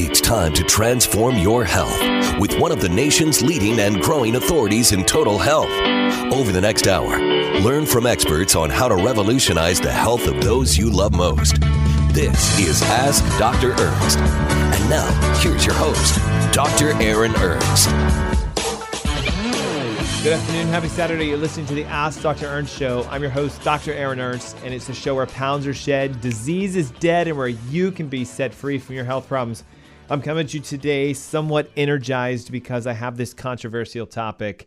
It's time to transform your health with one of the nation's leading and growing authorities in total health. Over the next hour, learn from experts on how to revolutionize the health of those you love most. This is Ask Dr. Ernst. And now, here's your host, Dr. Aaron Ernst. Good afternoon. Happy Saturday. You're listening to the Ask Dr. Ernst Show. I'm your host, Dr. Aaron Ernst, and it's a show where pounds are shed, disease is dead, and where you can be set free from your health problems. I'm coming to you today somewhat energized because I have this controversial topic.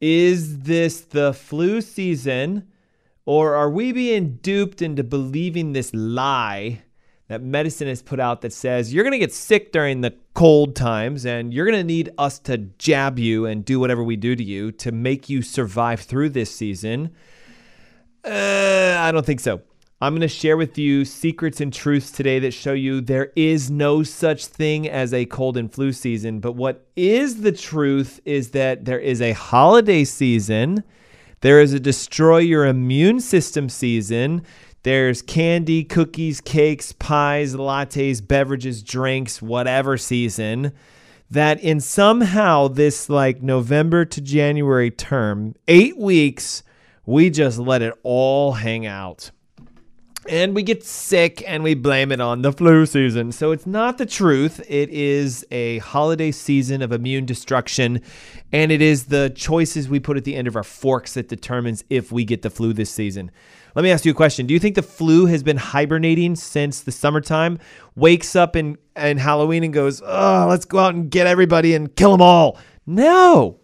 Is this the flu season, or are we being duped into believing this lie that medicine has put out that says you're going to get sick during the cold times and you're going to need us to jab you and do whatever we do to you to make you survive through this season. Uh, I don't think so. I'm going to share with you secrets and truths today that show you there is no such thing as a cold and flu season. But what is the truth is that there is a holiday season, there is a destroy your immune system season, there's candy, cookies, cakes, pies, lattes, beverages, drinks, whatever season. That in somehow this like November to January term, eight weeks, we just let it all hang out. And we get sick and we blame it on the flu season. So it's not the truth. It is a holiday season of immune destruction. And it is the choices we put at the end of our forks that determines if we get the flu this season. Let me ask you a question. Do you think the flu has been hibernating since the summertime? Wakes up in, in Halloween and goes, oh, let's go out and get everybody and kill them all. No.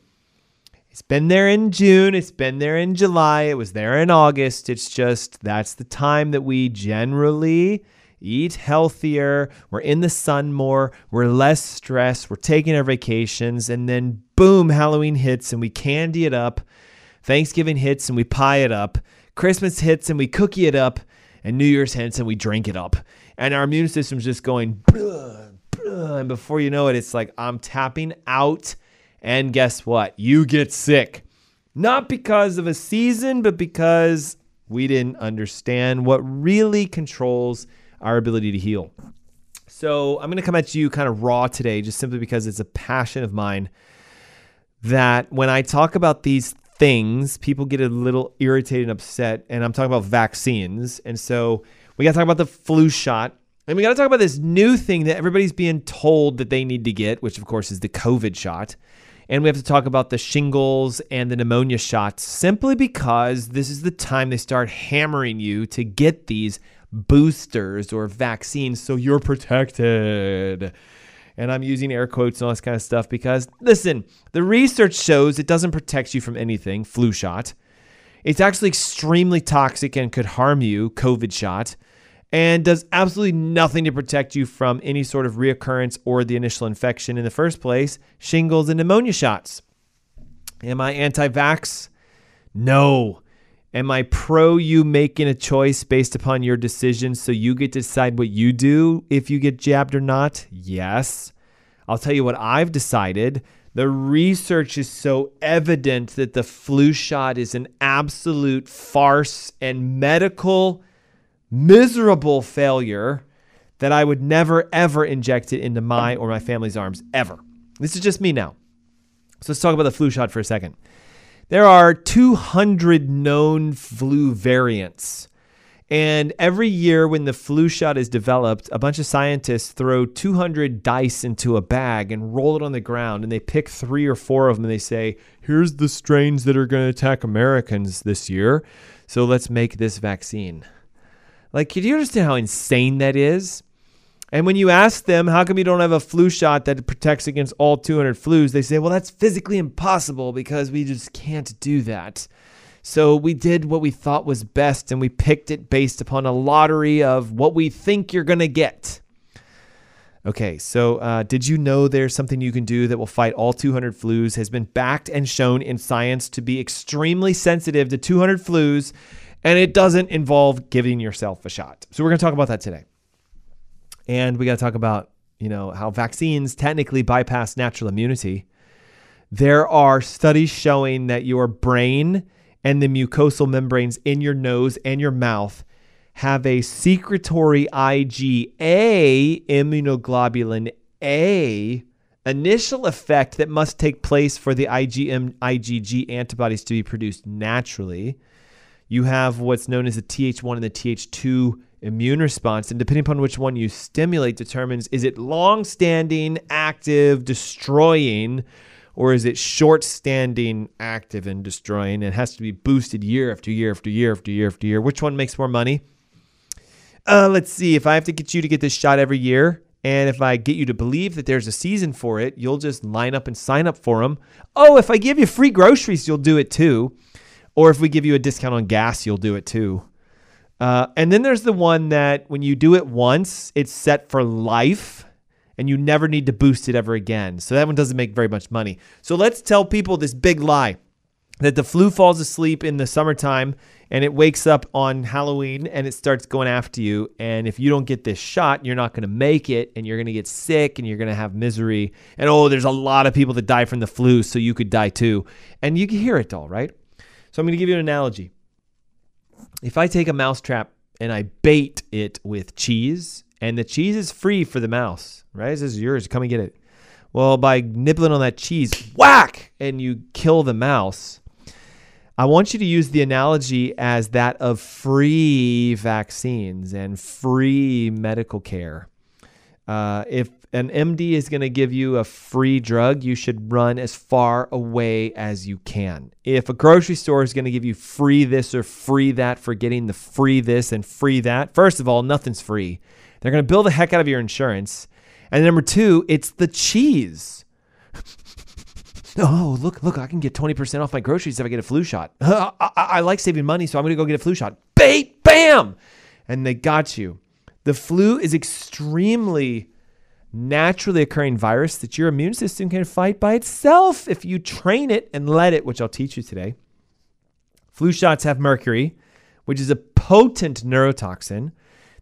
It's been there in June. It's been there in July. It was there in August. It's just that's the time that we generally eat healthier. We're in the sun more. We're less stressed. We're taking our vacations. And then, boom, Halloween hits and we candy it up. Thanksgiving hits and we pie it up. Christmas hits and we cookie it up, and New Year's hits and we drink it up. And our immune system's just going, and before you know it, it's like I'm tapping out. And guess what? You get sick. Not because of a season, but because we didn't understand what really controls our ability to heal. So I'm going to come at you kind of raw today, just simply because it's a passion of mine that when I talk about these things, people get a little irritated and upset. And I'm talking about vaccines. And so we got to talk about the flu shot. And we got to talk about this new thing that everybody's being told that they need to get, which of course is the COVID shot. And we have to talk about the shingles and the pneumonia shots simply because this is the time they start hammering you to get these boosters or vaccines so you're protected and I'm using air quotes and all this kind of stuff because, listen, the research shows it doesn't protect you from anything, flu shot. It's actually extremely toxic and could harm you, COVID shot, and does absolutely nothing to protect you from any sort of reoccurrence or the initial infection in the first place, shingles and pneumonia shots. Am I anti vax? No. Am I pro you making a choice based upon your decision so you get to decide what you do if you get jabbed or not? Yes. I'll tell you what I've decided. The research is so evident that the flu shot is an absolute farce and medical miserable failure that I would never ever inject it into my or my family's arms ever. This is just me now. So let's talk about the flu shot for a second. There are 200 known flu variants. And every year, when the flu shot is developed, a bunch of scientists throw 200 dice into a bag and roll it on the ground. And they pick three or four of them and they say, here's the strains that are going to attack Americans this year. So let's make this vaccine. Like, can you understand how insane that is? And when you ask them, how come you don't have a flu shot that protects against all 200 flus? They say, well, that's physically impossible because we just can't do that. So we did what we thought was best and we picked it based upon a lottery of what we think you're going to get. Okay, so uh, did you know there's something you can do that will fight all 200 flus? Has been backed and shown in science to be extremely sensitive to 200 flus, and it doesn't involve giving yourself a shot. So we're going to talk about that today. And we got to talk about, you know, how vaccines technically bypass natural immunity. There are studies showing that your brain and the mucosal membranes in your nose and your mouth have a secretory IgA immunoglobulin A initial effect that must take place for the IgM IgG antibodies to be produced naturally. You have what's known as the Th1 and the Th2 immune response. And depending upon which one you stimulate, determines is it long standing, active, destroying, or is it short standing, active, and destroying? It has to be boosted year after year after year after year after year. Which one makes more money? Uh, let's see. If I have to get you to get this shot every year, and if I get you to believe that there's a season for it, you'll just line up and sign up for them. Oh, if I give you free groceries, you'll do it too. Or if we give you a discount on gas, you'll do it too. Uh, and then there's the one that when you do it once, it's set for life and you never need to boost it ever again. So that one doesn't make very much money. So let's tell people this big lie that the flu falls asleep in the summertime and it wakes up on Halloween and it starts going after you. And if you don't get this shot, you're not going to make it and you're going to get sick and you're going to have misery. And oh, there's a lot of people that die from the flu, so you could die too. And you can hear it all, right? So I'm going to give you an analogy if I take a mousetrap and I bait it with cheese, and the cheese is free for the mouse, right? This is yours. Come and get it. Well, by nibbling on that cheese, whack, and you kill the mouse. I want you to use the analogy as that of free vaccines and free medical care. Uh, if an MD is going to give you a free drug, you should run as far away as you can. If a grocery store is going to give you free this or free that for getting the free this and free that, first of all, nothing's free. They're going to bill the heck out of your insurance. And number two, it's the cheese. oh, look, look, I can get 20% off my groceries if I get a flu shot. I, I, I like saving money, so I'm going to go get a flu shot. Bait, bam! And they got you. The flu is extremely naturally occurring virus that your immune system can fight by itself if you train it and let it, which I'll teach you today. Flu shots have mercury, which is a potent neurotoxin.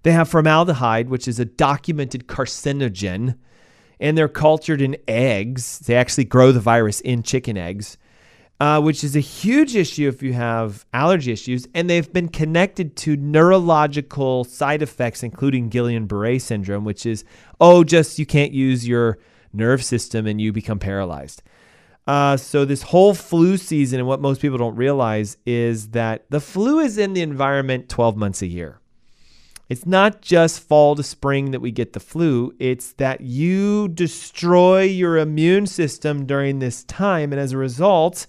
They have formaldehyde, which is a documented carcinogen, and they're cultured in eggs. They actually grow the virus in chicken eggs uh, which is a huge issue if you have allergy issues. And they've been connected to neurological side effects, including Guillain Barre syndrome, which is, oh, just you can't use your nerve system and you become paralyzed. Uh, so, this whole flu season, and what most people don't realize is that the flu is in the environment 12 months a year. It's not just fall to spring that we get the flu, it's that you destroy your immune system during this time. And as a result,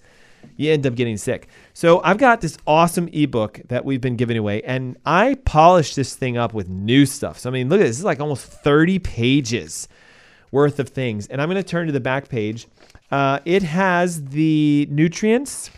you end up getting sick. So I've got this awesome ebook that we've been giving away, and I polished this thing up with new stuff. So I mean, look at this. This is like almost 30 pages worth of things. And I'm going to turn to the back page. Uh, it has the nutrients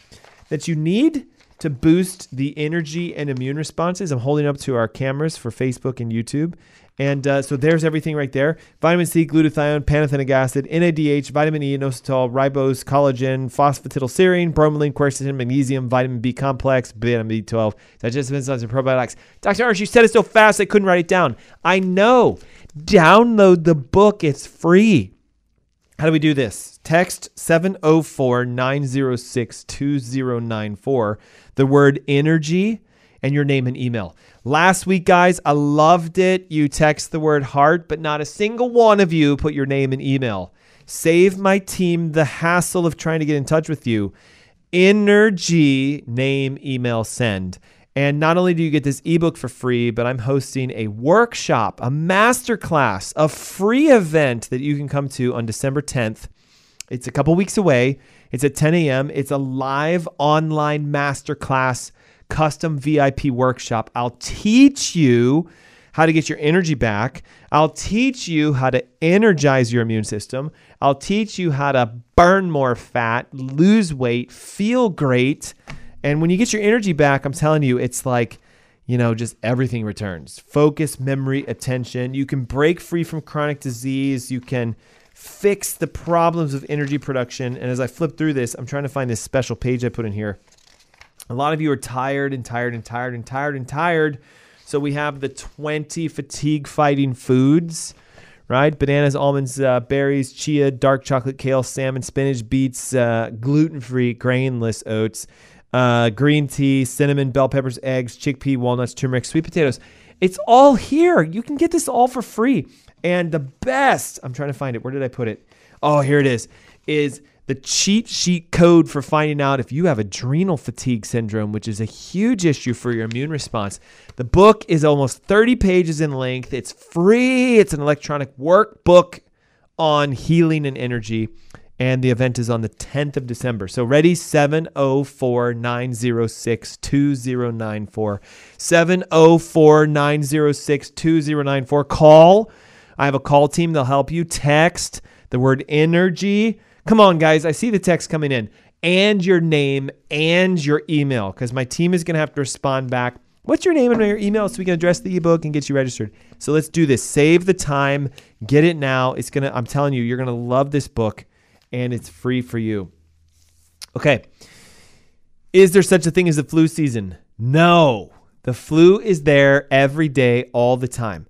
that you need to boost the energy and immune responses. I'm holding up to our cameras for Facebook and YouTube. And uh, so there's everything right there vitamin C, glutathione, pantothenic acid, NADH, vitamin E, inositol, ribose, collagen, phosphatidylserine, bromelain, quercetin, magnesium, vitamin B complex, vitamin B12, digestive enzymes, and probiotics. Dr. Arch, you said it so fast I couldn't write it down. I know. Download the book, it's free. How do we do this? Text 704 906 2094, the word energy, and your name and email. Last week, guys, I loved it. You text the word heart, but not a single one of you put your name and email. Save my team the hassle of trying to get in touch with you. Energy, name, email, send. And not only do you get this ebook for free, but I'm hosting a workshop, a masterclass, a free event that you can come to on December 10th. It's a couple weeks away. It's at 10 a.m. It's a live online masterclass custom VIP workshop. I'll teach you how to get your energy back. I'll teach you how to energize your immune system. I'll teach you how to burn more fat, lose weight, feel great. And when you get your energy back, I'm telling you, it's like, you know, just everything returns. Focus, memory, attention. You can break free from chronic disease. You can fix the problems of energy production. And as I flip through this, I'm trying to find this special page I put in here. A lot of you are tired and tired and tired and tired and tired. So we have the 20 fatigue fighting foods, right? Bananas, almonds, uh, berries, chia, dark chocolate, kale, salmon, spinach, beets, uh, gluten free, grainless oats, uh, green tea, cinnamon, bell peppers, eggs, chickpea, walnuts, turmeric, sweet potatoes. It's all here. You can get this all for free. And the best, I'm trying to find it. Where did I put it? Oh, here it is. Is the cheat sheet code for finding out if you have adrenal fatigue syndrome, which is a huge issue for your immune response. The book is almost 30 pages in length. It's free, it's an electronic workbook on healing and energy. And the event is on the 10th of December. So ready 704 906 2094. 704 906 2094. Call. I have a call team. They'll help you. Text the word energy Come on, guys. I see the text coming in and your name and your email because my team is going to have to respond back. What's your name and your email so we can address the ebook and get you registered? So let's do this. Save the time. Get it now. It's going to, I'm telling you, you're going to love this book and it's free for you. Okay. Is there such a thing as the flu season? No. The flu is there every day, all the time.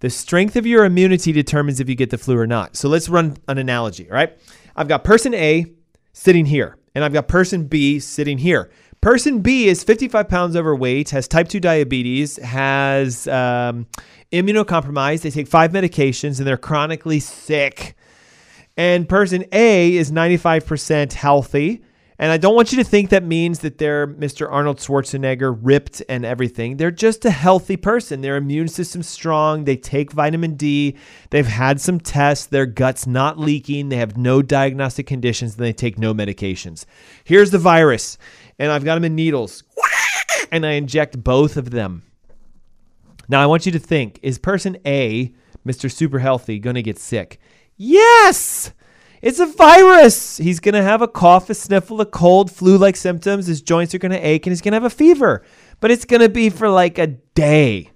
The strength of your immunity determines if you get the flu or not. So let's run an analogy, right? I've got person A sitting here, and I've got person B sitting here. Person B is 55 pounds overweight, has type 2 diabetes, has um, immunocompromised. They take five medications, and they're chronically sick. And person A is 95% healthy, and I don't want you to think that means that they're Mr. Arnold Schwarzenegger, ripped and everything. They're just a healthy person. Their immune system's strong. They take vitamin D. They've had some tests. Their gut's not leaking. They have no diagnostic conditions and they take no medications. Here's the virus, and I've got them in needles, and I inject both of them. Now, I want you to think is person A, Mr. Super Healthy, going to get sick? Yes! It's a virus. He's going to have a cough, a sniffle, a cold, flu like symptoms. His joints are going to ache and he's going to have a fever, but it's going to be for like a day.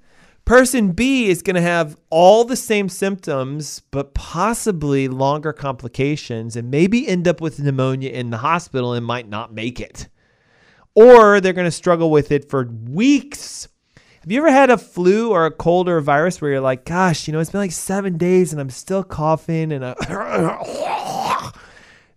Person B is going to have all the same symptoms, but possibly longer complications and maybe end up with pneumonia in the hospital and might not make it. Or they're going to struggle with it for weeks have you ever had a flu or a cold or a virus where you're like, gosh, you know, it's been like seven days and I'm still coughing and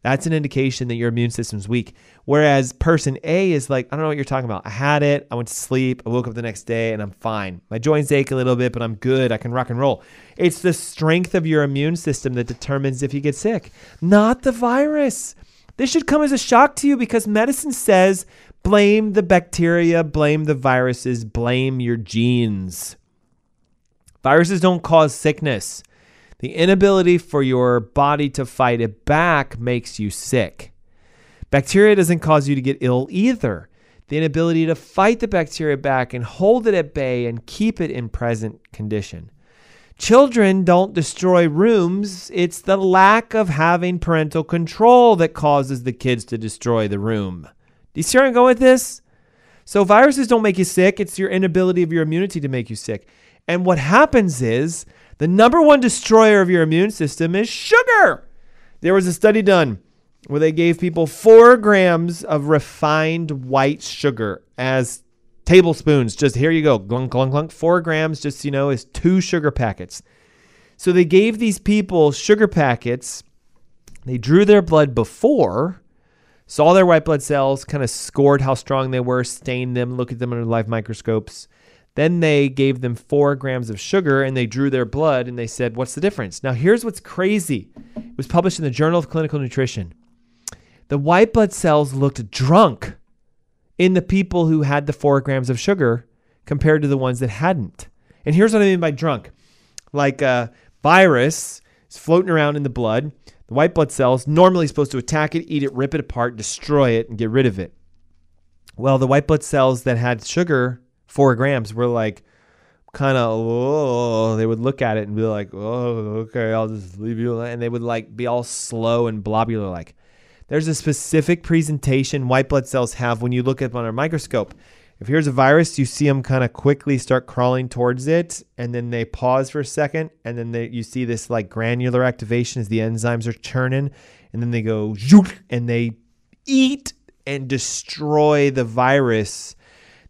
that's an indication that your immune system's weak. Whereas person A is like, I don't know what you're talking about. I had it, I went to sleep, I woke up the next day and I'm fine. My joints ache a little bit, but I'm good. I can rock and roll. It's the strength of your immune system that determines if you get sick, not the virus. This should come as a shock to you because medicine says Blame the bacteria, blame the viruses, blame your genes. Viruses don't cause sickness. The inability for your body to fight it back makes you sick. Bacteria doesn't cause you to get ill either. The inability to fight the bacteria back and hold it at bay and keep it in present condition. Children don't destroy rooms. It's the lack of having parental control that causes the kids to destroy the room. Do you see where I'm going with this? So viruses don't make you sick. It's your inability of your immunity to make you sick. And what happens is the number one destroyer of your immune system is sugar. There was a study done where they gave people four grams of refined white sugar as tablespoons. Just here you go, glunk, glunk, glunk. Four grams, just you know, is two sugar packets. So they gave these people sugar packets. They drew their blood before saw their white blood cells, kind of scored how strong they were, stained them, looked at them under live microscopes. Then they gave them four grams of sugar and they drew their blood and they said, What's the difference? Now, here's what's crazy it was published in the Journal of Clinical Nutrition. The white blood cells looked drunk in the people who had the four grams of sugar compared to the ones that hadn't. And here's what I mean by drunk like a virus is floating around in the blood the white blood cells normally supposed to attack it, eat it, rip it apart, destroy it, and get rid of it. Well, the white blood cells that had sugar, four grams, were like, kind of oh they would look at it and be like oh okay i'll just leave you alone and they would like be all slow and blobular like there's a specific presentation white blood cells have when you look up on a microscope if here's a virus you see them kind of quickly start crawling towards it and then they pause for a second and then they, you see this like granular activation as the enzymes are churning and then they go and they eat and destroy the virus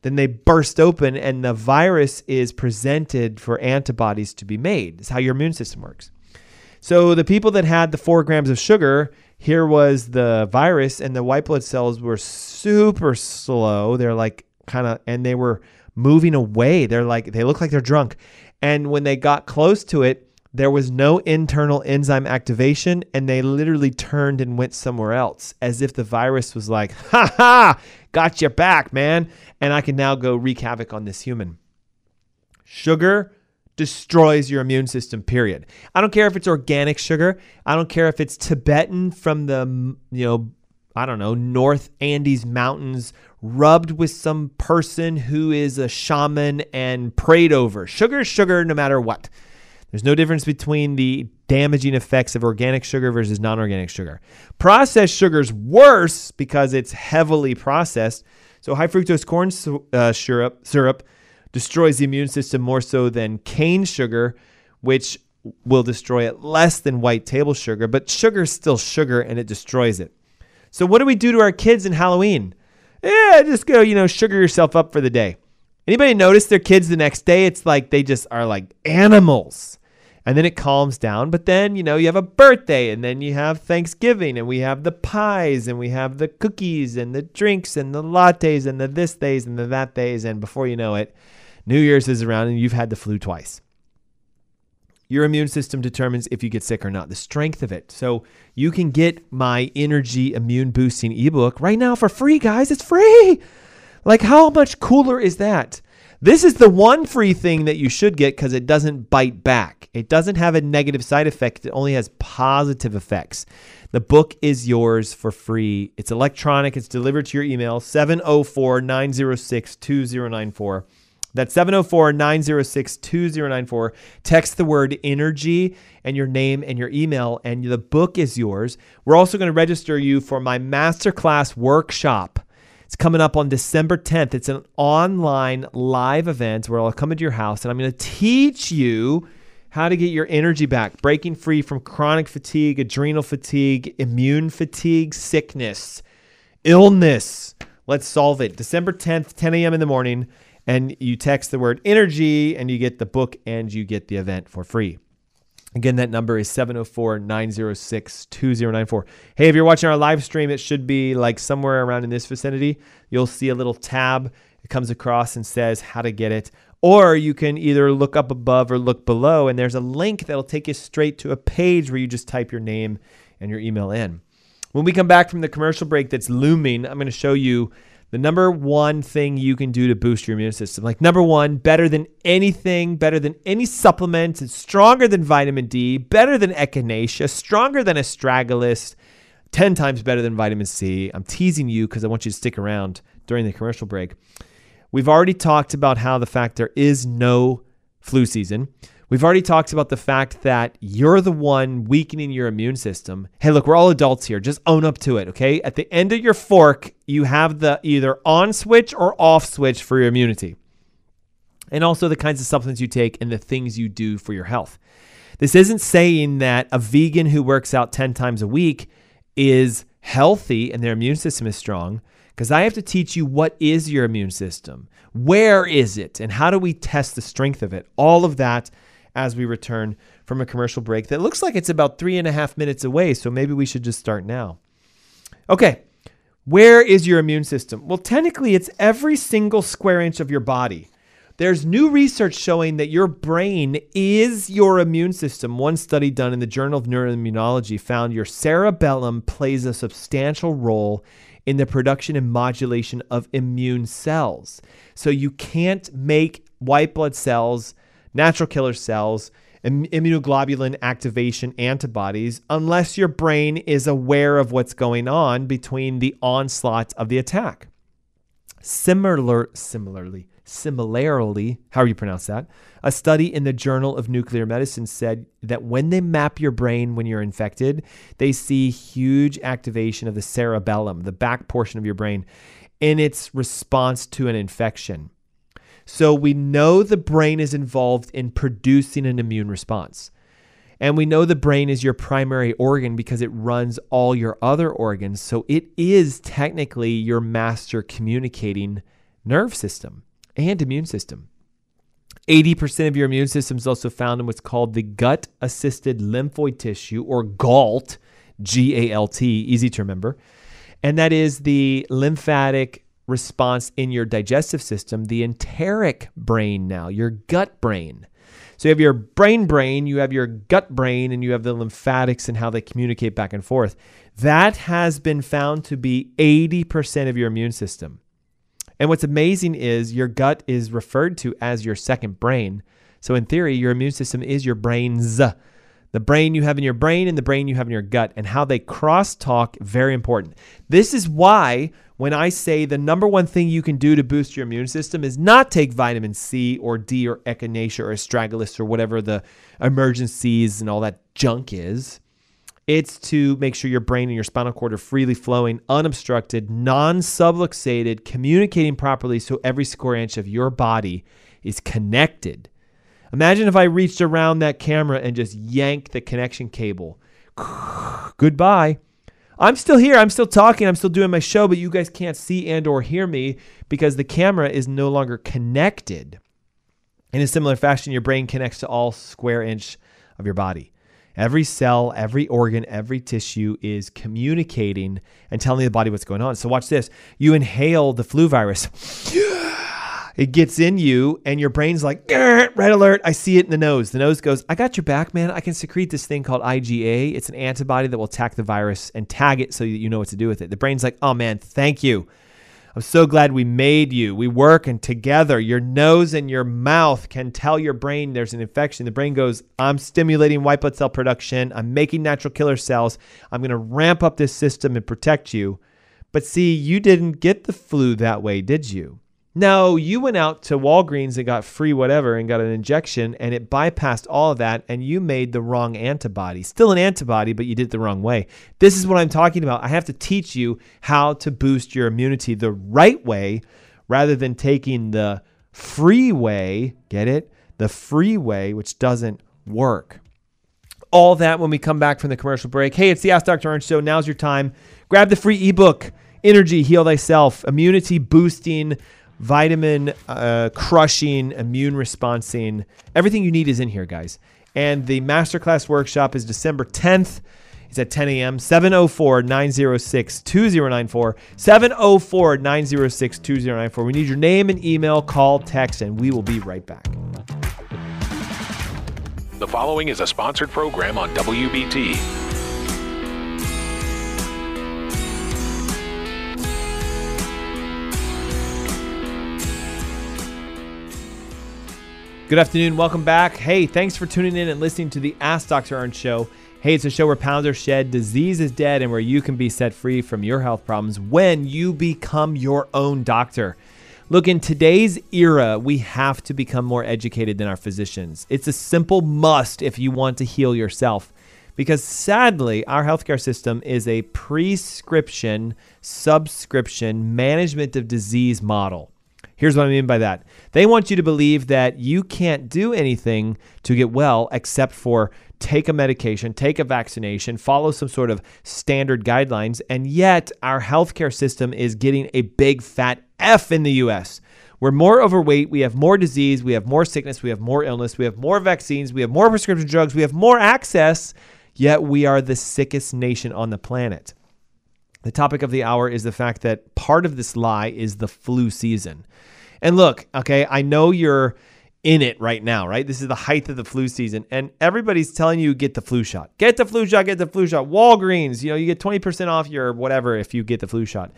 then they burst open and the virus is presented for antibodies to be made. It's how your immune system works. So the people that had the four grams of sugar, here was the virus, and the white blood cells were super slow. They're like kind of, and they were moving away. They're like, they look like they're drunk. And when they got close to it, there was no internal enzyme activation, and they literally turned and went somewhere else as if the virus was like, ha ha, got your back, man. And I can now go wreak havoc on this human. Sugar destroys your immune system, period. I don't care if it's organic sugar, I don't care if it's Tibetan from the, you know, I don't know, North Andes Mountains, rubbed with some person who is a shaman and prayed over. Sugar sugar no matter what. There's no difference between the damaging effects of organic sugar versus non organic sugar. Processed sugar is worse because it's heavily processed. So, high fructose corn uh, syrup, syrup destroys the immune system more so than cane sugar, which will destroy it less than white table sugar. But sugar is still sugar and it destroys it. So, what do we do to our kids in Halloween? Yeah, just go, you know, sugar yourself up for the day. Anybody notice their kids the next day? It's like they just are like animals and then it calms down. But then, you know, you have a birthday and then you have Thanksgiving and we have the pies and we have the cookies and the drinks and the lattes and the this days and the that days. And before you know it, New Year's is around and you've had the flu twice. Your immune system determines if you get sick or not, the strength of it. So you can get my energy immune boosting ebook right now for free, guys. It's free. Like, how much cooler is that? This is the one free thing that you should get because it doesn't bite back. It doesn't have a negative side effect, it only has positive effects. The book is yours for free. It's electronic, it's delivered to your email 704 906 2094. That's 704 906 2094. Text the word energy and your name and your email, and the book is yours. We're also going to register you for my masterclass workshop. It's coming up on December 10th. It's an online live event where I'll come into your house and I'm going to teach you how to get your energy back, breaking free from chronic fatigue, adrenal fatigue, immune fatigue, sickness, illness. Let's solve it. December 10th, 10 a.m. in the morning. And you text the word energy and you get the book and you get the event for free. Again, that number is 704 906 2094. Hey, if you're watching our live stream, it should be like somewhere around in this vicinity. You'll see a little tab. It comes across and says how to get it. Or you can either look up above or look below, and there's a link that'll take you straight to a page where you just type your name and your email in. When we come back from the commercial break that's looming, I'm going to show you the number one thing you can do to boost your immune system. Like, number one, better than anything, better than any supplement, it's stronger than vitamin D, better than echinacea, stronger than astragalus, 10 times better than vitamin C. I'm teasing you because I want you to stick around during the commercial break. We've already talked about how the fact there is no flu season. We've already talked about the fact that you're the one weakening your immune system. Hey, look, we're all adults here. Just own up to it, okay? At the end of your fork, you have the either on switch or off switch for your immunity. And also the kinds of supplements you take and the things you do for your health. This isn't saying that a vegan who works out 10 times a week is healthy and their immune system is strong because I have to teach you what is your immune system, where is it, and how do we test the strength of it. All of that as we return from a commercial break that looks like it's about three and a half minutes away. So maybe we should just start now. Okay, where is your immune system? Well, technically, it's every single square inch of your body. There's new research showing that your brain is your immune system. One study done in the Journal of Neuroimmunology found your cerebellum plays a substantial role in the production and modulation of immune cells. So you can't make white blood cells natural killer cells, immunoglobulin activation antibodies, unless your brain is aware of what's going on between the onslaught of the attack. Similar, similarly, similarly, how do you pronounce that, a study in the Journal of Nuclear Medicine said that when they map your brain when you're infected, they see huge activation of the cerebellum, the back portion of your brain, in its response to an infection. So we know the brain is involved in producing an immune response. And we know the brain is your primary organ because it runs all your other organs. So it is technically your master communicating nerve system and immune system. 80% of your immune system is also found in what's called the gut assisted lymphoid tissue or GALT, G A L T, easy to remember. And that is the lymphatic response in your digestive system, the enteric brain now, your gut brain. So you have your brain brain, you have your gut brain, and you have the lymphatics and how they communicate back and forth. That has been found to be 80% of your immune system. And what's amazing is your gut is referred to as your second brain. So in theory, your immune system is your brain's. The brain you have in your brain and the brain you have in your gut, and how they cross talk, very important. This is why when I say the number one thing you can do to boost your immune system is not take vitamin C or D or echinacea or astragalus or whatever the Emergen-Cs and all that junk is. It's to make sure your brain and your spinal cord are freely flowing, unobstructed, non subluxated, communicating properly so every square inch of your body is connected. Imagine if I reached around that camera and just yanked the connection cable. Goodbye. I'm still here. I'm still talking. I'm still doing my show, but you guys can't see and or hear me because the camera is no longer connected. In a similar fashion, your brain connects to all square inch of your body. Every cell, every organ, every tissue is communicating and telling the body what's going on. So watch this. You inhale the flu virus. It gets in you, and your brain's like, red alert. I see it in the nose. The nose goes, I got your back, man. I can secrete this thing called IgA. It's an antibody that will attack the virus and tag it so that you know what to do with it. The brain's like, oh, man, thank you. I'm so glad we made you. We work and together. Your nose and your mouth can tell your brain there's an infection. The brain goes, I'm stimulating white blood cell production. I'm making natural killer cells. I'm going to ramp up this system and protect you. But see, you didn't get the flu that way, did you? No, you went out to Walgreens and got free whatever and got an injection and it bypassed all of that and you made the wrong antibody. Still an antibody, but you did it the wrong way. This is what I'm talking about. I have to teach you how to boost your immunity the right way rather than taking the free way. Get it? The free way, which doesn't work. All that when we come back from the commercial break. Hey, it's the Ask Dr. Ernst Show. Now's your time. Grab the free ebook, Energy Heal Thyself, Immunity Boosting vitamin uh, crushing, immune responding. Everything you need is in here, guys. And the masterclass workshop is December 10th. It's at 10 a.m. 704 906 2094. 704 906 2094. We need your name and email, call, text, and we will be right back. The following is a sponsored program on WBT. Good afternoon. Welcome back. Hey, thanks for tuning in and listening to the Ask Dr. Ernst show. Hey, it's a show where pounds are shed, disease is dead, and where you can be set free from your health problems when you become your own doctor. Look, in today's era, we have to become more educated than our physicians. It's a simple must if you want to heal yourself. Because sadly, our healthcare system is a prescription, subscription, management of disease model. Here's what I mean by that. They want you to believe that you can't do anything to get well except for take a medication, take a vaccination, follow some sort of standard guidelines. And yet, our healthcare system is getting a big fat F in the US. We're more overweight, we have more disease, we have more sickness, we have more illness, we have more vaccines, we have more prescription drugs, we have more access, yet we are the sickest nation on the planet. The topic of the hour is the fact that part of this lie is the flu season. And look, okay, I know you're in it right now, right? This is the height of the flu season, and everybody's telling you get the flu shot. Get the flu shot, get the flu shot. Walgreens, you know, you get 20% off your whatever if you get the flu shot.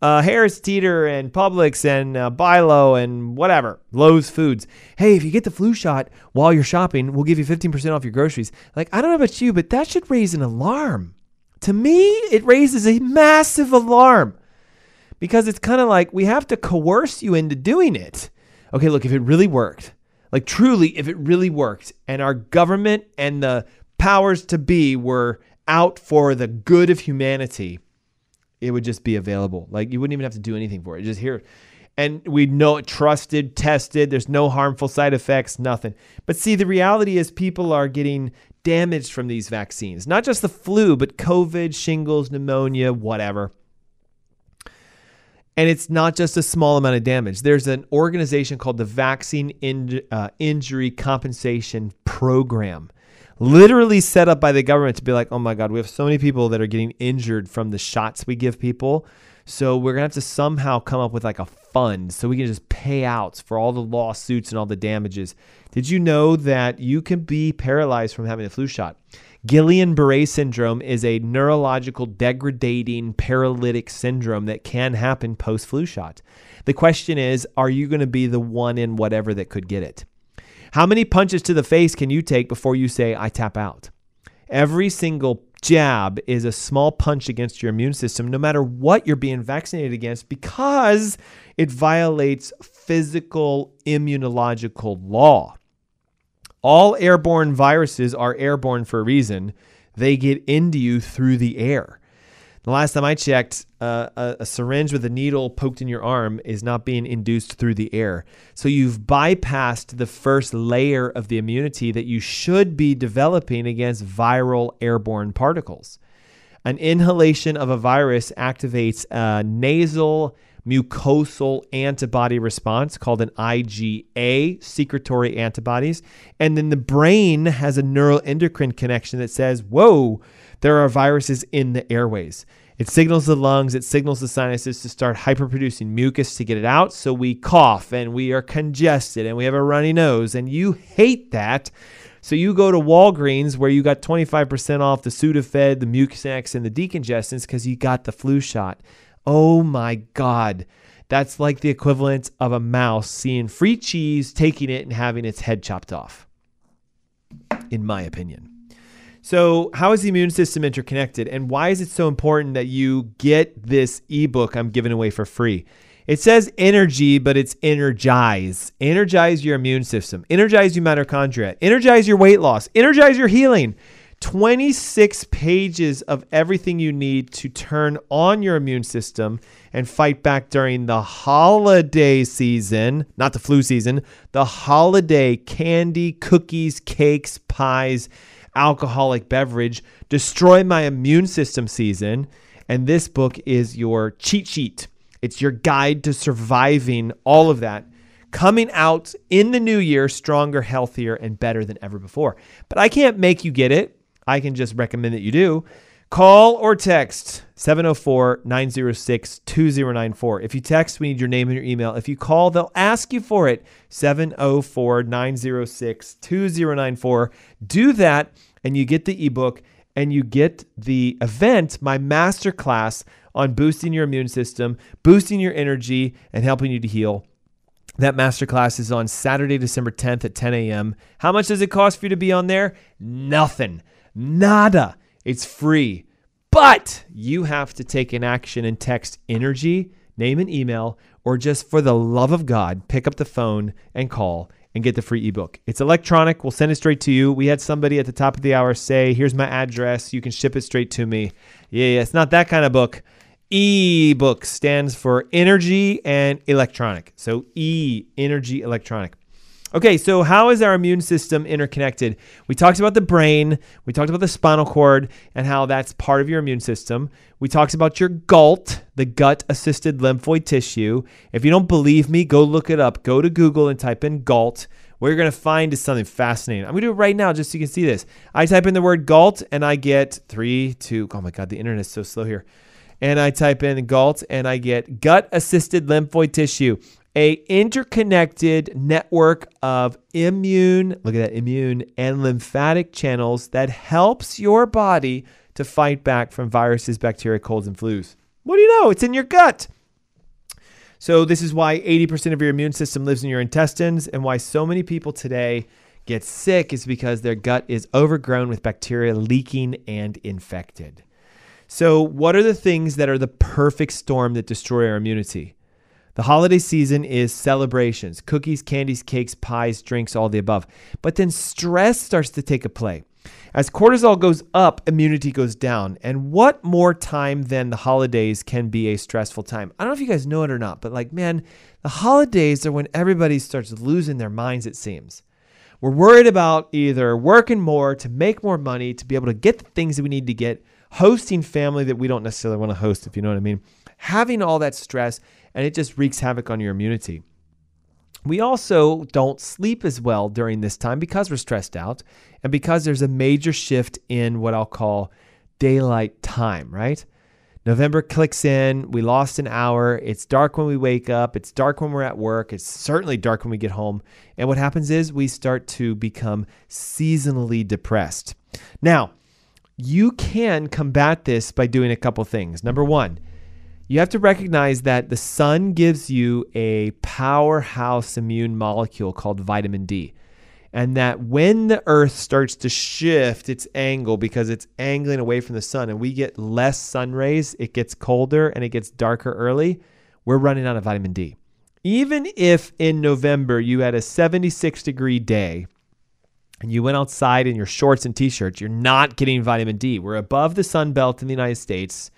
Uh, Harris Teeter and Publix and uh, BI-LO and whatever, Lowe's Foods. Hey, if you get the flu shot while you're shopping, we'll give you 15% off your groceries. Like, I don't know about you, but that should raise an alarm. To me, it raises a massive alarm because it's kind of like we have to coerce you into doing it. Okay, look, if it really worked, like truly, if it really worked, and our government and the powers to be were out for the good of humanity, it would just be available. Like you wouldn't even have to do anything for it. Just here. And we know it trusted, tested, there's no harmful side effects, nothing. But see, the reality is people are getting damaged from these vaccines. Not just the flu, but COVID, shingles, pneumonia, whatever. And it's not just a small amount of damage. There's an organization called the Vaccine In- uh, Injury Compensation Program, literally set up by the government to be like, oh my God, we have so many people that are getting injured from the shots we give people. So we're going to have to somehow come up with like a fund so we can just pay out for all the lawsuits and all the damages. Did you know that you can be paralyzed from having a flu shot? Guillain Barre syndrome is a neurological degrading paralytic syndrome that can happen post flu shot. The question is, are you going to be the one in whatever that could get it? How many punches to the face can you take before you say, I tap out? Every single jab is a small punch against your immune system, no matter what you're being vaccinated against, because it violates physical immunological law. All airborne viruses are airborne for a reason. They get into you through the air. The last time I checked, uh, a, a, syringe with a needle poked in your arm is not being induced through the air. So you've bypassed the first layer of the immunity that you should be developing against viral airborne particles. An inhalation of a virus activates a nasal mucosal antibody response called an IgA, secretory antibodies. And then the brain has a neuroendocrine connection that says, whoa, there are viruses in the airways. It signals the lungs, it signals the sinuses to start hyperproducing mucus to get it out. So we cough and we are congested and we have a runny nose. And you hate that. So you go to Walgreens where you got 25% off the Sudafed, the Mucinex, and the decongestants because you got the flu shot. Oh my God. That's like the equivalent of a mouse seeing free cheese, taking it, and having its head chopped off, in my opinion. So, how is the immune system interconnected? And why is it so important that you get this ebook I'm giving away for free? It says energy, but it's energize. Energize your immune system, energize your mitochondria, energize your weight loss, energize your healing. 26 pages of everything you need to turn on your immune system and fight back during the holiday season, not the flu season, the holiday candy, cookies, cakes, pies, alcoholic beverage, destroy my immune system season. And this book is your cheat sheet. It's your guide to surviving all of that coming out in the new year stronger, healthier, and better than ever before. But I can't make you get it. I can just recommend that you do. Call or text 704 906 2094. If you text, we need your name and your email. If you call, they'll ask you for it 704 906 2094. Do that, and you get the ebook and you get the event, my masterclass on boosting your immune system, boosting your energy, and helping you to heal. That masterclass is on Saturday, December 10th at 10 a.m. How much does it cost for you to be on there? Nothing. Nada. It's free. But you have to take an action and text energy, name and email, or just for the love of God, pick up the phone and call and get the free ebook. It's electronic. We'll send it straight to you. We had somebody at the top of the hour say, Here's my address. You can ship it straight to me. Yeah, yeah, it's not that kind of book. E-book stands for energy and electronic. So E, energy, electronic. Okay, so how is our immune system interconnected? We talked about the brain, we talked about the spinal cord, and how that's part of your immune system. We talked about your GALT, the gut assisted lymphoid tissue. If you don't believe me, go look it up. Go to Google and type in GALT. What you're to find is something fascinating. I'm to do it right now just so you can see this. I type in the word GALT and I get three, two, oh my God, the internet is so slow here. And I type in GALT and I get gut assisted lymphoid tissue a interconnected network of immune, look at that, immune and lymphatic channels that helps your body to fight back from viruses, bacteria, colds, and flus. What do you know? It's in your gut. So, this is why 80% of your immune system lives in your intestines, and why so many people today get sick is because their gut is overgrown with bacteria leaking and infected. So, what are the things that are the perfect storm that destroy our immunity? The holiday season is celebrations cookies, candies, cakes, pies, drinks, all the above. But then stress starts to take a play. As cortisol goes up, immunity goes down. And what more time than the holidays can be a stressful time? I don't know if you guys know it or not, but like, man, the holidays are when everybody starts losing their minds, it seems. We're worried about either working more to make more money, to be able to get the things that we need to get, hosting family that we don't necessarily want to host, if you know what I mean, having all that stress, and it just wreaks havoc on your immunity. We also don't sleep as well during this time because we're stressed out and because there's a major shift in what I'll call daylight time, right? November clicks in, we lost an hour. It's dark when we wake up, it's dark when we're at work, it's certainly dark when we get home. And what happens is we start to become seasonally depressed. Now, you can combat this by doing a couple things. Number one, you have to recognize that the sun gives you a powerhouse immune molecule called vitamin D. And that when the earth starts to shift its angle because it's angling away from the sun and we get less sun rays, it gets colder and it gets darker early, we're running out of vitamin D. Even if in November you had a 76 degree day and you went outside in your shorts and t-shirts, you're not getting vitamin D. We're above the sun belt in the United States.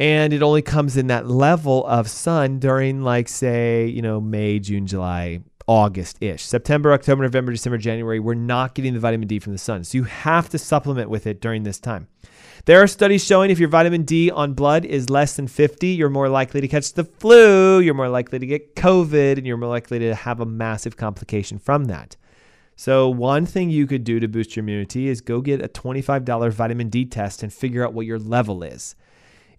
And it only comes in that level of sun during like say, you know, May, June, July, August-ish. September, October, November, December, January, we're not getting the vitamin D from the sun. So you have to supplement with it during this time. There are studies showing if your vitamin D on blood is less than 50, you're more likely to catch the flu, you're more likely to get COVID, and you're more likely to have a massive complication from that. So, one thing you could do to boost your immunity is go get a $25 vitamin D test and figure out what your level is.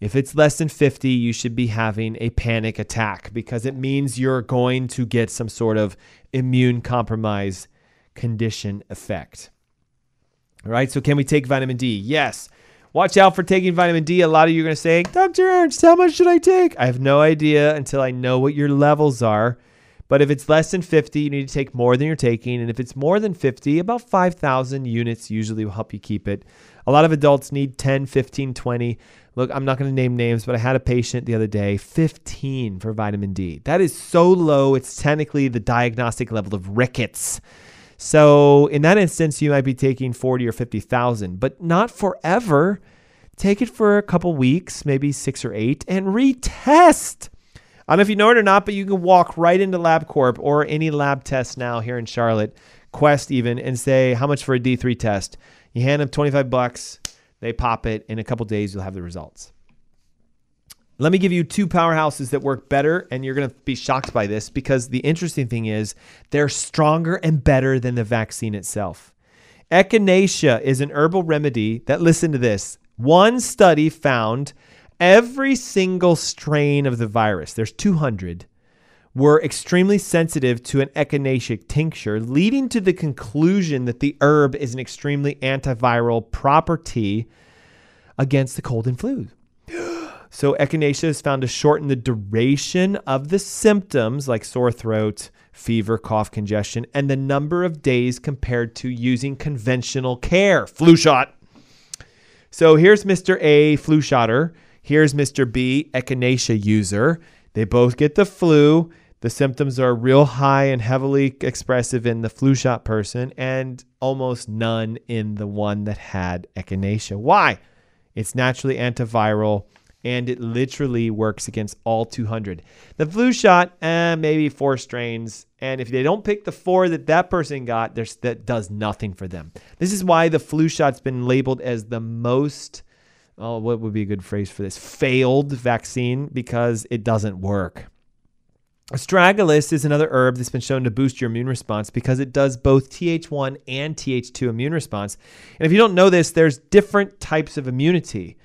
If it's less than 50, you should be having a panic attack because it means you're going to get some sort of immune compromise condition effect. All right, so can we take vitamin D? Yes. Watch out for taking vitamin D. A lot of you are going to say, Dr. Ernst, how much should I take? I have no idea until I know what your levels are. But if it's less than 50, you need to take more than you're taking. And if it's more than 50, about 5,000 units usually will help you keep it. A lot of adults need 10, 15, 20. Look, I'm not going to name names, but I had a patient the other day, 15 for vitamin D. That is so low, it's technically the diagnostic level of rickets. So, in that instance, you might be taking 40 or 50,000, but not forever. Take it for a couple weeks, maybe six or eight, and retest. I don't know if you know it or not, but you can walk right into LabCorp or any lab test now here in Charlotte, Quest even, and say, how much for a D3 test? You hand them 25 bucks, they pop it. In a couple days, you'll have the results. Let me give you two powerhouses that work better, and you're going to be shocked by this because the interesting thing is they're stronger and better than the vaccine itself. Echinacea is an herbal remedy that, listen to this, one study found every single strain of the virus, there's 200, were extremely sensitive to an echinacea tincture, leading to the conclusion that the herb is an extremely antiviral property against the cold and flu. So, echinacea is found to shorten the duration of the symptoms like sore throat, fever, cough, congestion, and the number of days compared to using conventional care, flu shot. So, here's Mr. A, flu shotter Here's Mr. B, echinacea user. They both get the flu. The symptoms are real high and heavily expressive in the flu shot person and almost none in the one that had echinacea. Why? It's naturally antiviral and it literally works against all 200. The flu shot, eh, maybe four strains. And if they don't pick the four that that person got, that does nothing for them. This is why the flu shot's been labeled as the most oh, what would be a good phrase for this? Failed vaccine because it doesn't work. Astragalus is another herb that's been shown to boost your immune response because it does both Th1 and Th2 immune response. And if you don't know this, there's different types of immunity.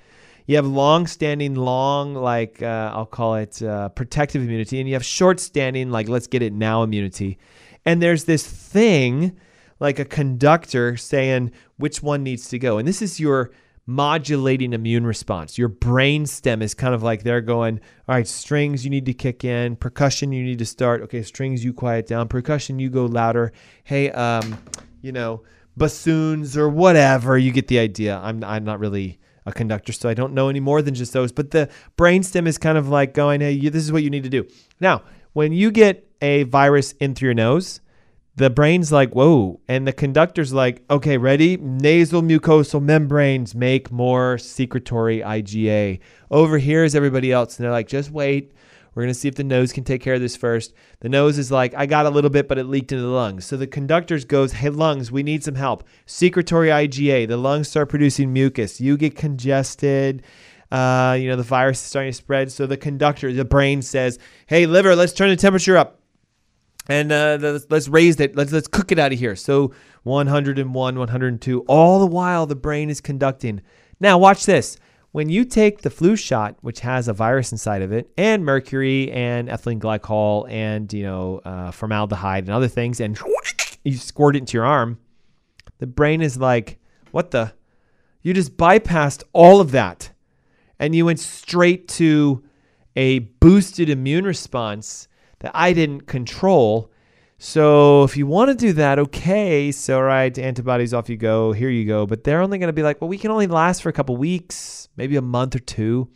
You have long-standing, long, like uh, I'll call it uh, protective immunity, and you have short-standing, like let's get it now immunity. And there's this thing, like a conductor, saying which one needs to go. And this is your modulating immune response. Your brain stem is kind of like they're going, all right, strings you need to kick in, percussion you need to start. Okay, strings you quiet down, percussion you go louder. Hey, um, you know, bassoons or whatever. You get the idea. I'm I'm not really a conductor, so I don't know any more than just those. But the brainstem is kind of like going, hey, you, this is what you need to do. Now, when you get a virus in through your nose, the brain's like, whoa. And the conductor's like, okay, ready? Nasal mucosal membranes make more secretory IgA. Over here is everybody else. And they're like, just wait. We're going to see if the nose can take care of this first. The nose is like, I got a little bit, but it leaked into the lungs. So the conductors goes, hey, lungs, we need some help. Secretory IgA, the lungs start producing mucus. You get congested. Uh, you know, the virus is starting to spread. So the conductor, the brain says, hey, liver, let's turn the temperature up. And uh, let's, let's raise it. Let's, let's cook it out of here. So 101, 102. All the while, the brain is conducting. Now, watch this when you take the flu shot, which has a virus inside of it, and mercury and ethylene glycol and you know uh, formaldehyde and other things, and you squirt it into your arm, the brain is like, "What the? You just bypassed all of that, and you went straight to a boosted immune response that I didn't control." So if you want to do that, okay. So right, antibodies off you go. Here you go. But they're only going to be like, well, we can only last for a couple weeks, maybe a month or two.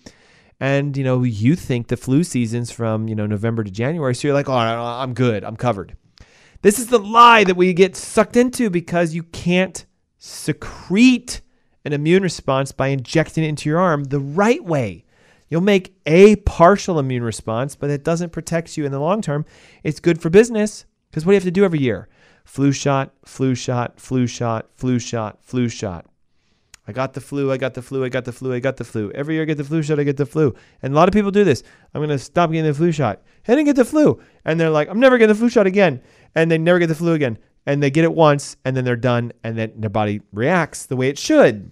And you know, you think the flu season's from you know November to January, so you're like, oh, I'm good, I'm covered. This is the lie that we get sucked into because you can't secrete an immune response by injecting it into your arm the right way. You'll make a partial immune response, but it doesn't protect you in the long term. It's good for business, because what do you have to do every year? Flu shot, flu shot, flu shot, flu shot, flu shot. I got the flu, I got the flu, I got the flu, I got the flu. Every year I get the flu shot, I get the flu. And a lot of people do this. I'm going to stop getting the flu shot. I didn't get the flu. And they're like, I'm never getting the flu shot again. And they never get the flu again. And they get it once and then they're done and then their body reacts the way it should.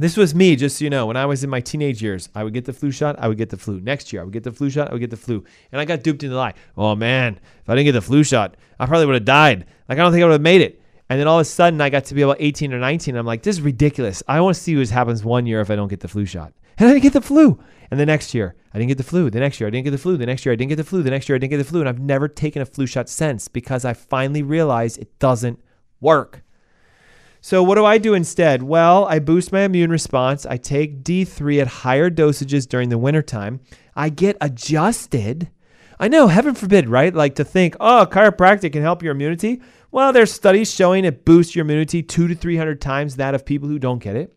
This was me, just so you know. When I was in my teenage years, I would get the flu shot. I would get the flu. Next year, I would get the flu shot. I would get the flu. And I got duped into the lie. Oh man, if I didn't get the flu shot, I probably would have died. Like I don't think I would have made it. And then all of a sudden, I got to be about 18 or 19. I'm like, this is ridiculous. I want to see what happens one year if I don't get the flu shot. And I didn't get the flu. And the next year, I didn't get the flu. The next year, I didn't get the flu. The next year, I didn't get the flu. The next year, I didn't get the flu. And I've never taken a flu shot since because I finally realized it doesn't work. So, what do I do instead? Well, I boost my immune response. I take D3 at higher dosages during the wintertime. I get adjusted. I know, heaven forbid, right? Like to think, oh, chiropractic can help your immunity. Well, there's studies showing it boosts your immunity two to 300 times that of people who don't get it.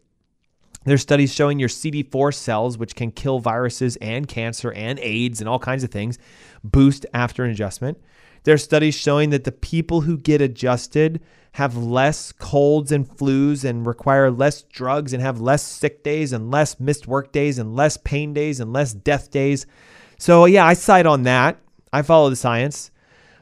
There's studies showing your CD4 cells, which can kill viruses and cancer and AIDS and all kinds of things, boost after an adjustment. There's studies showing that the people who get adjusted have less colds and flus and require less drugs and have less sick days and less missed work days and less pain days and less death days. So, yeah, I side on that. I follow the science.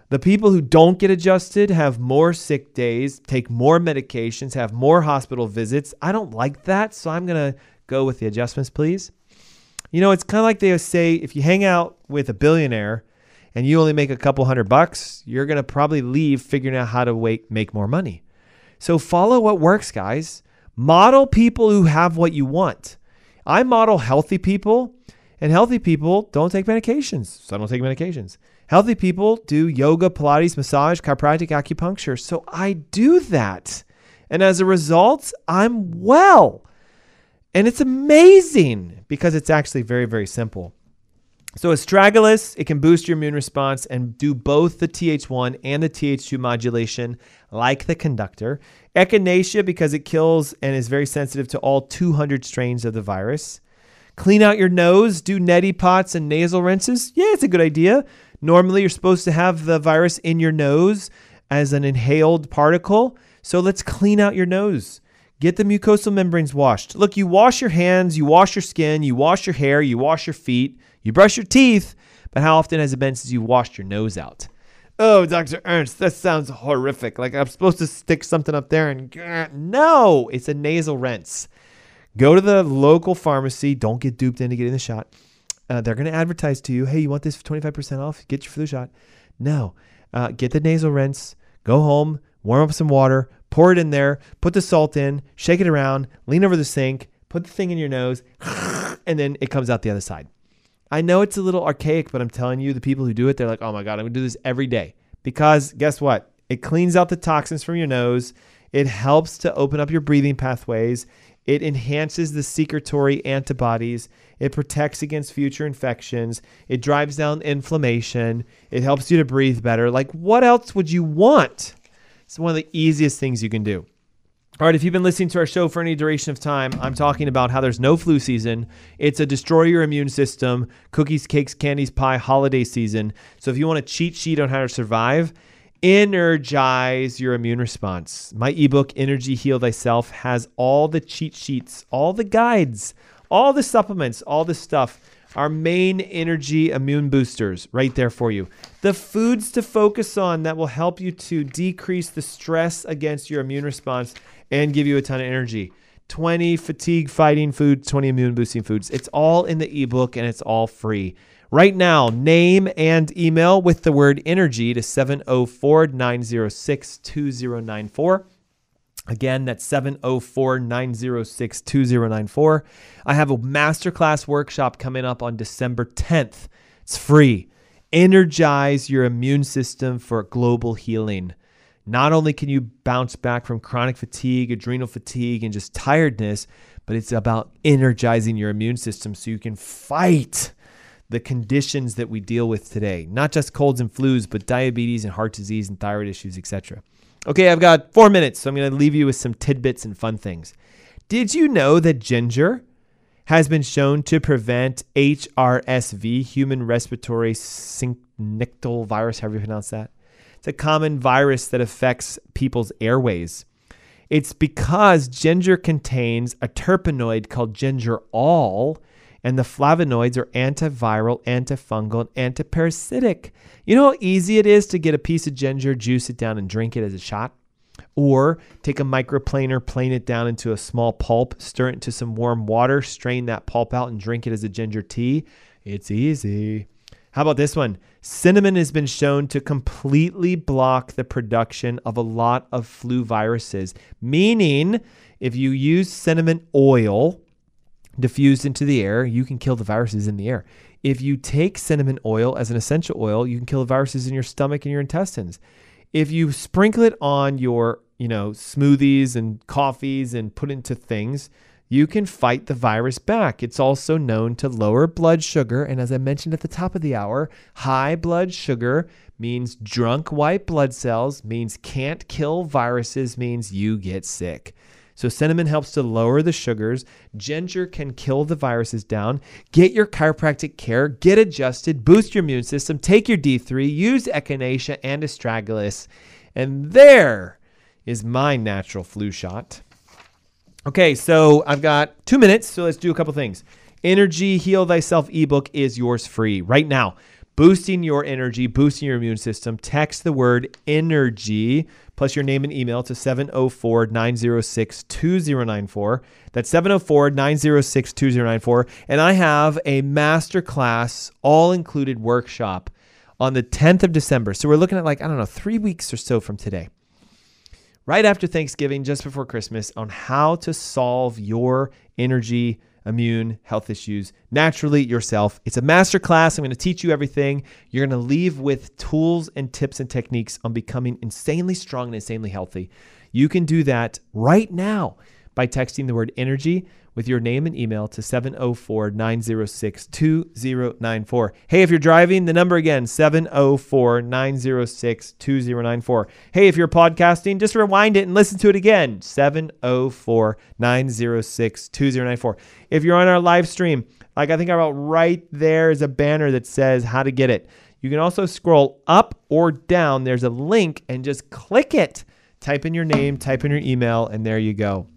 The people who don't get adjusted have more sick days, take more medications, have more hospital visits. I don't like that, so I'm going to go with the adjustments, please. You know, it's kind of like they say if you hang out with a billionaire, and you only make a couple hundred bucks, you're going to probably leave figuring out how to wait, make more money. So follow what works, guys. Model people who have what you want. I model healthy people, and healthy people don't take medications. So I don't take medications. Healthy people do yoga, Pilates, massage, chiropractic, acupuncture. So I do that. And as a result, I'm well. And it's amazing because it's actually very, very simple. So astragalus, it can boost your immune response and do both the Th1 and the Th2 modulation like the conductor. Echinacea because it kills and is very sensitive to all 200 strains of the virus. Clean out your nose, do neti pots and nasal rinses. Yeah, it's a good idea. Normally you're supposed to have the virus in your nose as an inhaled particle. So let's clean out your nose. Get the mucosal membranes washed. Look, you wash your hands, you wash your skin, you wash your hair, you wash your feet. You brush your teeth, but how often has it been since you washed your nose out? Oh, Dr. Ernst, that sounds horrific. Like I'm supposed to stick something up there and no, it's a nasal rinse. Go to the local pharmacy. Don't get duped into getting the shot. Uh, they're going to advertise to you, hey, you want this 25% off? Get your flu shot. No, uh, get the nasal rinse. Go home, warm up some water, pour it in there, put the salt in, shake it around, lean over the sink, put the thing in your nose, and then it comes out the other side. I know it's a little archaic, but I'm telling you, the people who do it, they're like, oh my God, I'm gonna do this every day. Because guess what? It cleans out the toxins from your nose. It helps to open up your breathing pathways. It enhances the secretory antibodies. It protects against future infections. It drives down inflammation. It helps you to breathe better. Like, what else would you want? It's one of the easiest things you can do. All right, if you've been listening to our show for any duration of time, I'm talking about how there's no flu season. It's a destroy your immune system, cookies, cakes, candies, pie holiday season. So if you want a cheat sheet on how to survive, energize your immune response. My ebook, Energy Heal Thyself, has all the cheat sheets, all the guides, all the supplements, all the stuff. Our main energy immune boosters right there for you. The foods to focus on that will help you to decrease the stress against your immune response and give you a ton of energy. 20 fatigue fighting foods, 20 immune boosting foods. It's all in the ebook and it's all free. Right now, name and email with the word energy to 704 906 2094. Again, that's 704 906 2094. I have a masterclass workshop coming up on December 10th. It's free. Energize your immune system for global healing. Not only can you bounce back from chronic fatigue, adrenal fatigue, and just tiredness, but it's about energizing your immune system so you can fight the conditions that we deal with today. Not just colds and flus, but diabetes and heart disease and thyroid issues, etc. Okay, I've got four minutes, so I'm going to leave you with some tidbits and fun things. Did you know that ginger has been shown to prevent HRSV, human respiratory syncytial virus, however you pronounce that? It's a common virus that affects people's airways. It's because ginger contains a terpenoid called gingerol, and the flavonoids are antiviral, antifungal, and antiparasitic. You know how easy it is to get a piece of ginger, juice it down, and drink it as a shot? Or take a microplaner, plane it down into a small pulp, stir it into some warm water, strain that pulp out, and drink it as a ginger tea. It's easy. How about this one? Cinnamon has been shown to completely block the production of a lot of flu viruses, meaning if you use cinnamon oil diffused into the air, you can kill the viruses in the air. If you take cinnamon oil as an essential oil, you can kill the viruses in your stomach and your intestines. If you sprinkle it on your, you know, smoothies and coffees and put into things, you can fight the virus back. It's also known to lower blood sugar. And as I mentioned at the top of the hour, high blood sugar means drunk white blood cells, means can't kill viruses, means you get sick. So, cinnamon helps to lower the sugars. Ginger can kill the viruses down. Get your chiropractic care, get adjusted, boost your immune system, take your D3, use echinacea and astragalus. And there is my natural flu shot. Okay, so I've got two minutes, so let's do a couple things. Energy Heal Thyself ebook is yours free right now. Boosting your energy, boosting your immune system. Text the word energy plus your name and email to 704 906 2094. That's 704 906 2094. And I have a masterclass, all included workshop on the 10th of December. So we're looking at like, I don't know, three weeks or so from today right after Thanksgiving, just before Christmas, on how to solve your energy, immune, health issues naturally yourself. It's a masterclass. I'm going to teach you everything. You're going to leave with tools and tips and techniques on becoming insanely strong and insanely healthy. You can do that right now by texting the word energy with your name and email to 704 906 2094. Hey, if you're driving, the number again, 704 906 2094. Hey, if you're podcasting, just rewind it and listen to it again, 704 906 2094. If you're on our live stream, like I think about right there is a banner that says how to get it. You can also scroll up or down. There's a link and just click it. Type in your name, type in your email, and there you go.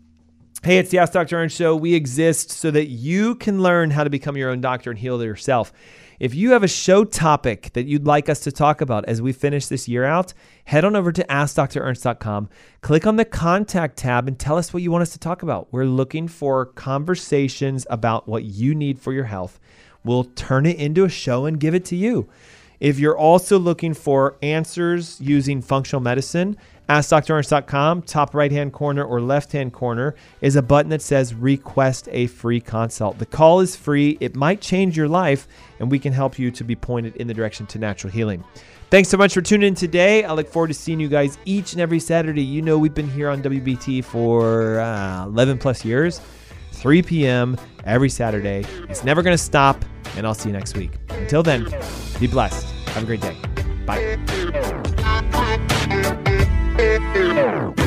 Hey, it's the Ask Dr. Ernst Show. We exist so that you can learn how to become your own doctor and heal yourself. If you have a show topic that you'd like us to talk about as we finish this year out, head on over to AskDrErnst.com, click on the contact tab, and tell us what you want us to talk about. We're looking for conversations about what you need for your health. We'll turn it into a show and give it to you. If you're also looking for answers using functional medicine, AskDrErnst.com, top right hand corner or left hand corner, is a button that says request a free consult. The call is free, it might change your life, and we can help you to be pointed in the direction to natural healing. Thanks so much for tuning in today. I look forward to seeing you guys each and every Saturday. You know, we've been here on WBT for uh, 11 plus years. 3 p.m. every Saturday. It's never going to stop, and I'll see you next week. Until then, be blessed. Have a great day. Bye. Valeu!